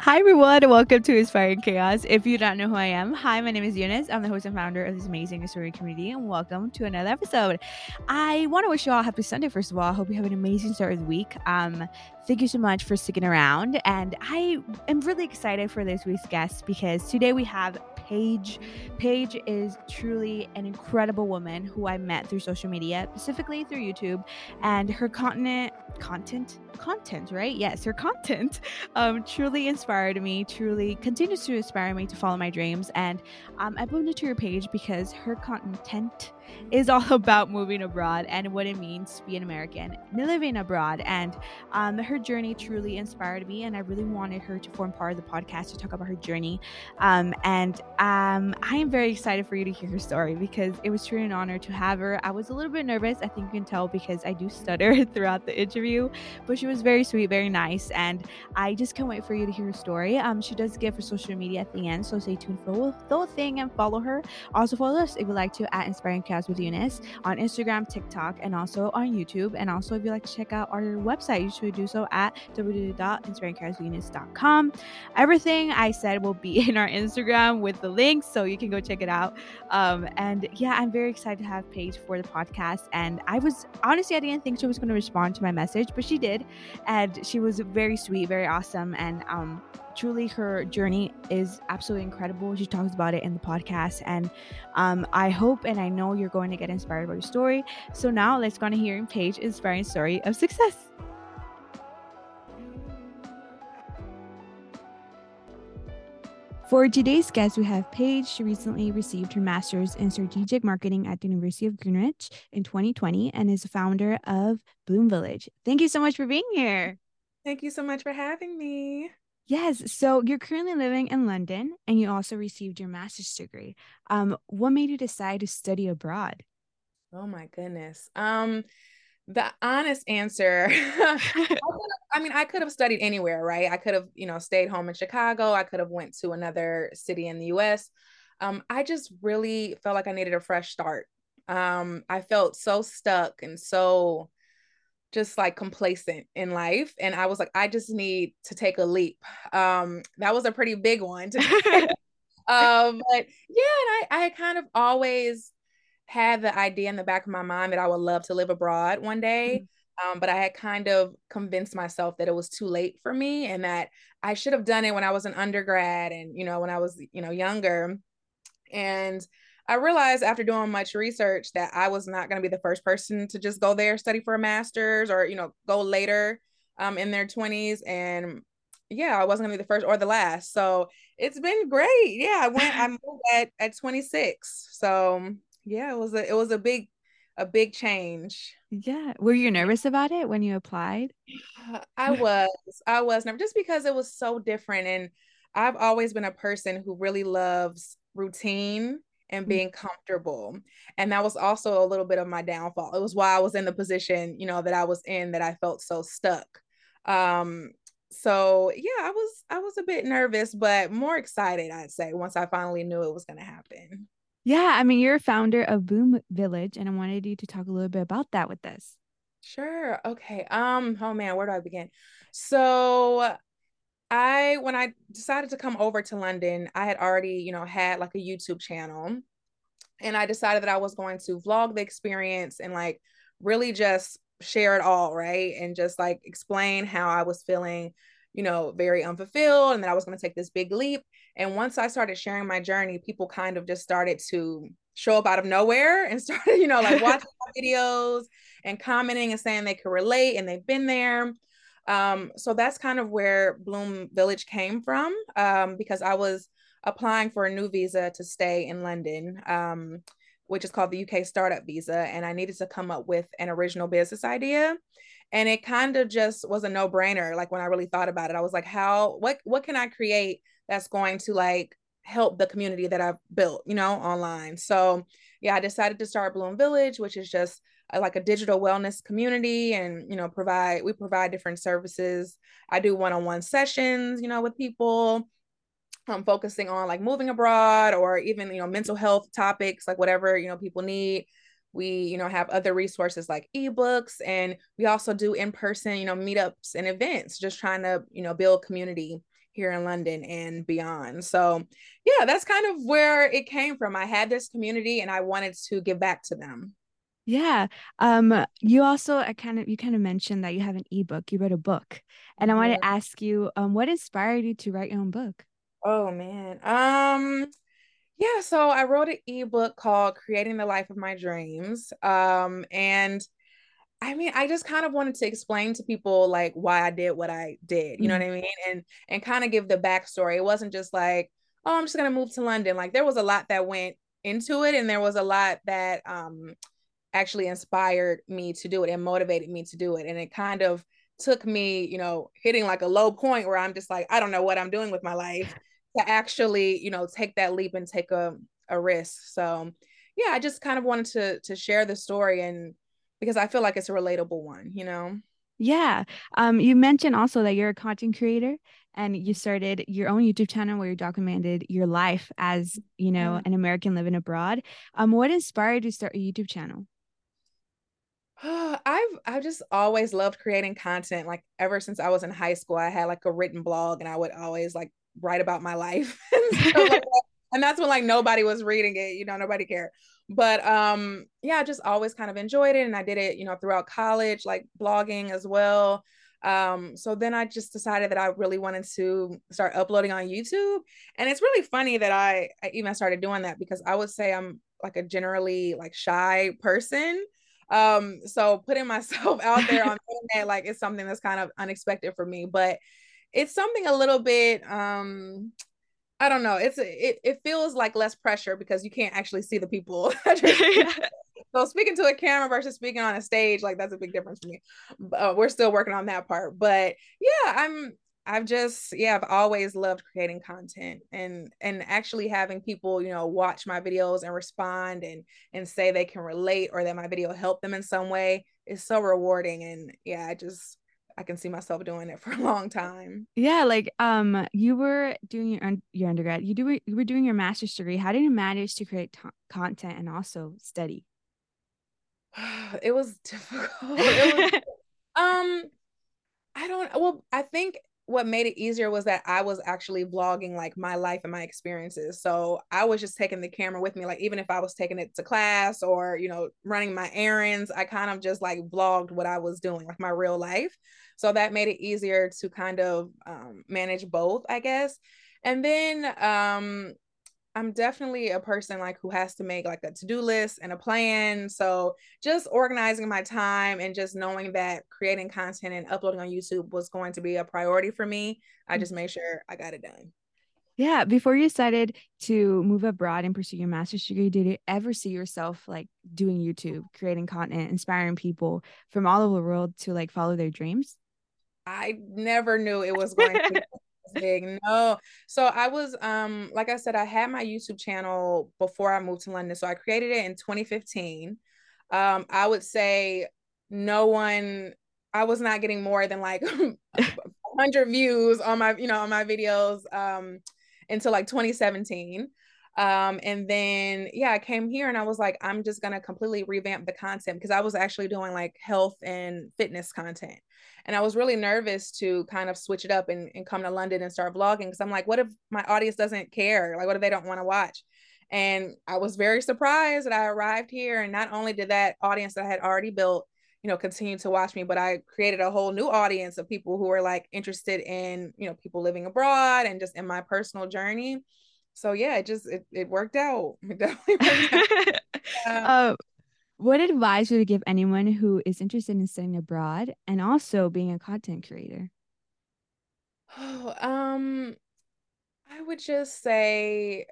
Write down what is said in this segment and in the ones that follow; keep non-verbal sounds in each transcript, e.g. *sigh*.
Hi, everyone, and welcome to Inspiring Chaos. If you don't know who I am, hi, my name is Eunice. I'm the host and founder of this amazing story community, and welcome to another episode. I want to wish you all a happy Sunday, first of all. I hope you have an amazing start of the week. Um, thank you so much for sticking around, and I am really excited for this week's guest because today we have Paige. Paige is truly an incredible woman who I met through social media, specifically through YouTube, and her content, content, content, right? Yes, her content *laughs* um, truly inspired me, truly continues to inspire me to follow my dreams. And um, I moved to her page because her content is all *laughs* about moving abroad and what it means to be an American living abroad. And um, her journey truly inspired me, and I really wanted her to form part of the podcast to talk about her journey. Um, and um, I am very excited for you to hear her story because it was truly an honor to have her. I was a little bit nervous, I think you can tell because I do stutter *laughs* throughout the interview, but she was very sweet, very nice, and I just can't wait for you to hear her story. Um, she does give her social media at the end, so stay tuned for the whole thing and follow her. Also follow us if you'd like to at Inspiring Chaos with Eunice on Instagram, TikTok, and also on YouTube. And also, if you'd like to check out our website, you should do so at www.inspiringchaoswitheunice.com. Everything I said will be *laughs* in our Instagram with the links, so you can go check it out. Um, and yeah, I'm very excited to have Paige for the podcast. And I was honestly, I didn't think she was going to respond to my message, but she did, and she was very sweet, very awesome, and um, truly her journey is absolutely incredible. She talks about it in the podcast, and um, I hope and I know you're going to get inspired by her story. So now let's go on to hearing Paige inspiring story of success. For today's guest, we have Paige. She recently received her master's in strategic marketing at the University of Greenwich in 2020 and is a founder of Bloom Village. Thank you so much for being here. Thank you so much for having me. Yes. So you're currently living in London and you also received your master's degree. Um, what made you decide to study abroad? Oh my goodness. Um, the honest answer, *laughs* *laughs* I mean, I could have studied anywhere, right? I could have, you know, stayed home in Chicago. I could have went to another city in the US. Um, I just really felt like I needed a fresh start. Um, I felt so stuck and so just like complacent in life and i was like i just need to take a leap um that was a pretty big one *laughs* *laughs* um but yeah and i i kind of always had the idea in the back of my mind that i would love to live abroad one day mm-hmm. um but i had kind of convinced myself that it was too late for me and that i should have done it when i was an undergrad and you know when i was you know younger and I realized after doing much research that I was not going to be the first person to just go there, study for a master's, or you know, go later um, in their twenties. And yeah, I wasn't going to be the first or the last. So it's been great. Yeah, I went. I *laughs* moved at at 26. So yeah, it was a it was a big a big change. Yeah. Were you nervous about it when you applied? I was. I was nervous just because it was so different. And I've always been a person who really loves routine and mm. being comfortable. And that was also a little bit of my downfall. It was why I was in the position, you know, that I was in that I felt so stuck. Um so yeah, I was I was a bit nervous, but more excited, I'd say, once I finally knew it was going to happen. Yeah, I mean, you're a founder of Bloom Village and I wanted you to talk a little bit about that with us. Sure. Okay. Um oh man, where do I begin? So I when I decided to come over to London, I had already, you know, had like a YouTube channel. And I decided that I was going to vlog the experience and like really just share it all, right? And just like explain how I was feeling, you know, very unfulfilled and that I was going to take this big leap. And once I started sharing my journey, people kind of just started to show up out of nowhere and *laughs* started, you know, like *laughs* watching my videos and commenting and saying they could relate and they've been there. Um, so that's kind of where Bloom Village came from um, because I was applying for a new visa to stay in London, um, which is called the UK Startup Visa. And I needed to come up with an original business idea. And it kind of just was a no brainer. Like when I really thought about it, I was like, how, what, what can I create that's going to like help the community that I've built, you know, online? So yeah, I decided to start Bloom Village, which is just like a digital wellness community and you know provide we provide different services i do one-on-one sessions you know with people i'm focusing on like moving abroad or even you know mental health topics like whatever you know people need we you know have other resources like ebooks and we also do in-person you know meetups and events just trying to you know build community here in London and beyond. So, yeah, that's kind of where it came from. I had this community and I wanted to give back to them. Yeah. Um you also I kind of you kind of mentioned that you have an ebook. You wrote a book. And I want to ask you um what inspired you to write your own book? Oh man. Um yeah, so I wrote an ebook called Creating the Life of My Dreams. Um and I mean, I just kind of wanted to explain to people like why I did what I did. You mm-hmm. know what I mean? And and kind of give the backstory. It wasn't just like, oh, I'm just gonna move to London. Like there was a lot that went into it, and there was a lot that um actually inspired me to do it and motivated me to do it. And it kind of took me, you know, hitting like a low point where I'm just like, I don't know what I'm doing with my life *laughs* to actually, you know, take that leap and take a, a risk. So yeah, I just kind of wanted to to share the story and because I feel like it's a relatable one, you know? Yeah. Um, you mentioned also that you're a content creator and you started your own YouTube channel where you documented your life as, you know, yeah. an American living abroad. Um, what inspired you to start a YouTube channel? *sighs* I've I've just always loved creating content. Like ever since I was in high school, I had like a written blog and I would always like write about my life. *laughs* and, like, *laughs* and that's when like nobody was reading it, you know, nobody cared but um yeah i just always kind of enjoyed it and i did it you know throughout college like blogging as well um so then i just decided that i really wanted to start uploading on youtube and it's really funny that i, I even started doing that because i would say i'm like a generally like shy person um so putting myself *laughs* out there on the internet like it's something that's kind of unexpected for me but it's something a little bit um I don't know. It's it it feels like less pressure because you can't actually see the people. *laughs* *laughs* so speaking to a camera versus speaking on a stage, like that's a big difference for me. Uh, we're still working on that part, but yeah, I'm. I've just yeah, I've always loved creating content and and actually having people you know watch my videos and respond and and say they can relate or that my video helped them in some way is so rewarding and yeah, I just I can see myself doing it for a long time. Yeah, like um, you were doing your your undergrad. You do you were doing your master's degree. How did you manage to create t- content and also study? *sighs* it was *laughs* difficult. It was, *laughs* um, I don't. Well, I think what made it easier was that I was actually vlogging like my life and my experiences. So I was just taking the camera with me. Like even if I was taking it to class or, you know, running my errands, I kind of just like vlogged what I was doing, like my real life. So that made it easier to kind of um, manage both, I guess. And then um, I'm definitely a person like who has to make like a to-do list and a plan. So just organizing my time and just knowing that creating content and uploading on YouTube was going to be a priority for me, I mm. just made sure I got it done. Yeah, before you decided to move abroad and pursue your master's degree, did you ever see yourself like doing YouTube, creating content, inspiring people from all over the world to like follow their dreams? I never knew it was going to *laughs* big. No. So I was um like I said, I had my YouTube channel before I moved to London. So I created it in 2015. Um, I would say no one I was not getting more than like *laughs* 100 views on my, you know, on my videos um until like 2017. Um, and then yeah, I came here and I was like, I'm just gonna completely revamp the content because I was actually doing like health and fitness content. And I was really nervous to kind of switch it up and, and come to London and start vlogging because I'm like, what if my audience doesn't care? Like, what if they don't want to watch? And I was very surprised that I arrived here. And not only did that audience that I had already built, you know, continue to watch me, but I created a whole new audience of people who were like interested in, you know, people living abroad and just in my personal journey so yeah, it just it, it worked out. *laughs* It definitely *laughs* worked out. uh, what advice would you give anyone who is interested in studying abroad and also being a content creator? Oh, um, I would just say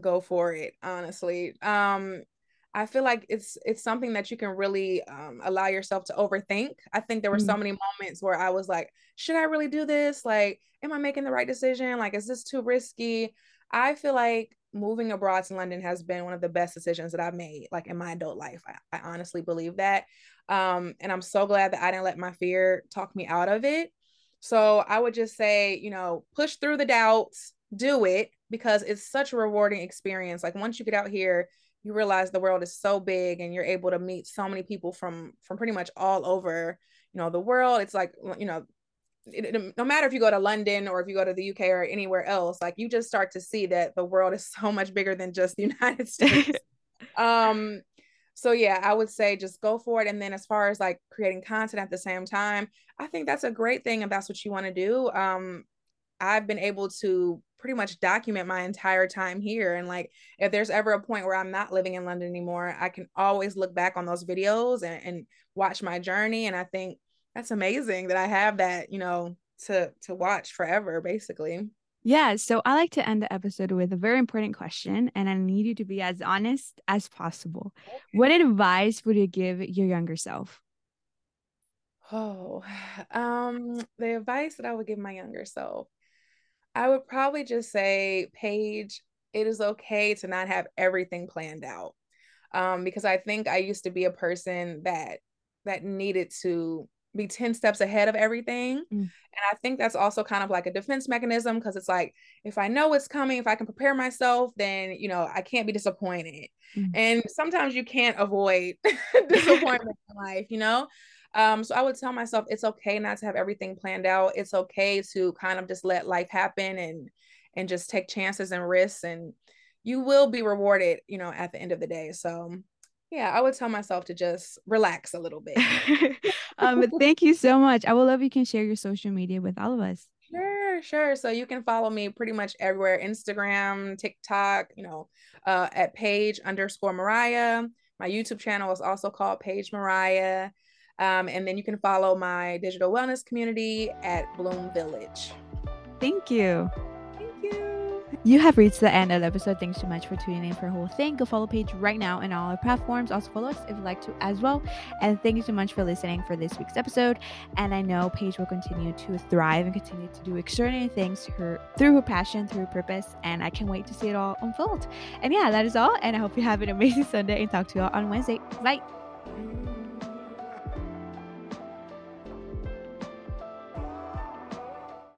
go for it, honestly. Um, I feel like it's it's something that you can really um, allow yourself to overthink. I think there were mm. so many moments where I was like, should I really do this? Like, am I making the right decision? Like, is this too risky? I feel like moving abroad to London has been one of the best decisions that I've made, like in my adult life. I, I honestly believe that. Um, and I'm so glad that I didn't let my fear talk me out of it. So I would just say, you know, push through the doubts, do it because it's such a rewarding experience. Like once you get out here, you realize the world is so big and you're able to meet so many people from from pretty much all over, you know, the world. It's like, you know, no matter if you go to London or if you go to the UK or anywhere else, like you just start to see that the world is *laughs* so much bigger than just the United *laughs* States. um, so yeah, I would say just go for it. And then as far as like creating content at the same time, I think that's a great thing if that's what you want to do. Um, I've been able to pretty much document my entire time here. And like, if there's ever a point where I'm not living in London anymore, I can always look back on those videos and, and watch my journey. And I think that's amazing that I have that, you know, to to watch forever, basically. Yeah, so I like to end the episode with a very important question, and I need you to be as honest as possible. Okay. What advice would you give your younger self? Oh, *sighs* um, the advice that I would give my younger self, I would probably just say, Paige, it is okay to not have everything planned out. Um, because I think I used to be a person that that needed to be 10 steps ahead of everything. Mm. And I think that's also kind of like a defense mechanism because it's like, if I know it's coming, if I can prepare myself, then, you know, I can't be disappointed. Mm. And sometimes you can't avoid *laughs* disappointment in life, you know? Um, so I would tell myself it's okay not to have everything planned out. It's okay to kind of just let life happen and and just take chances and risks and you will be rewarded, you know, at the end of the day. So yeah, I would tell myself to just relax a little bit. *laughs* um, thank you so much. I would love you can share your social media with all of us. Sure, sure. So you can follow me pretty much everywhere: Instagram, TikTok. You know, uh, at Paige underscore Mariah. My YouTube channel is also called Paige Mariah. Um, and then you can follow my digital wellness community at Bloom Village. Thank you. You have reached the end of the episode. Thanks so much for tuning in for the whole thing. Go follow Paige right now in all our platforms. Also follow us if you'd like to as well. And thank you so much for listening for this week's episode. And I know Paige will continue to thrive and continue to do extraordinary things her, through her passion, through her purpose. And I can't wait to see it all unfold. And yeah, that is all. And I hope you have an amazing *laughs* Sunday and talk to you all on Wednesday. Bye.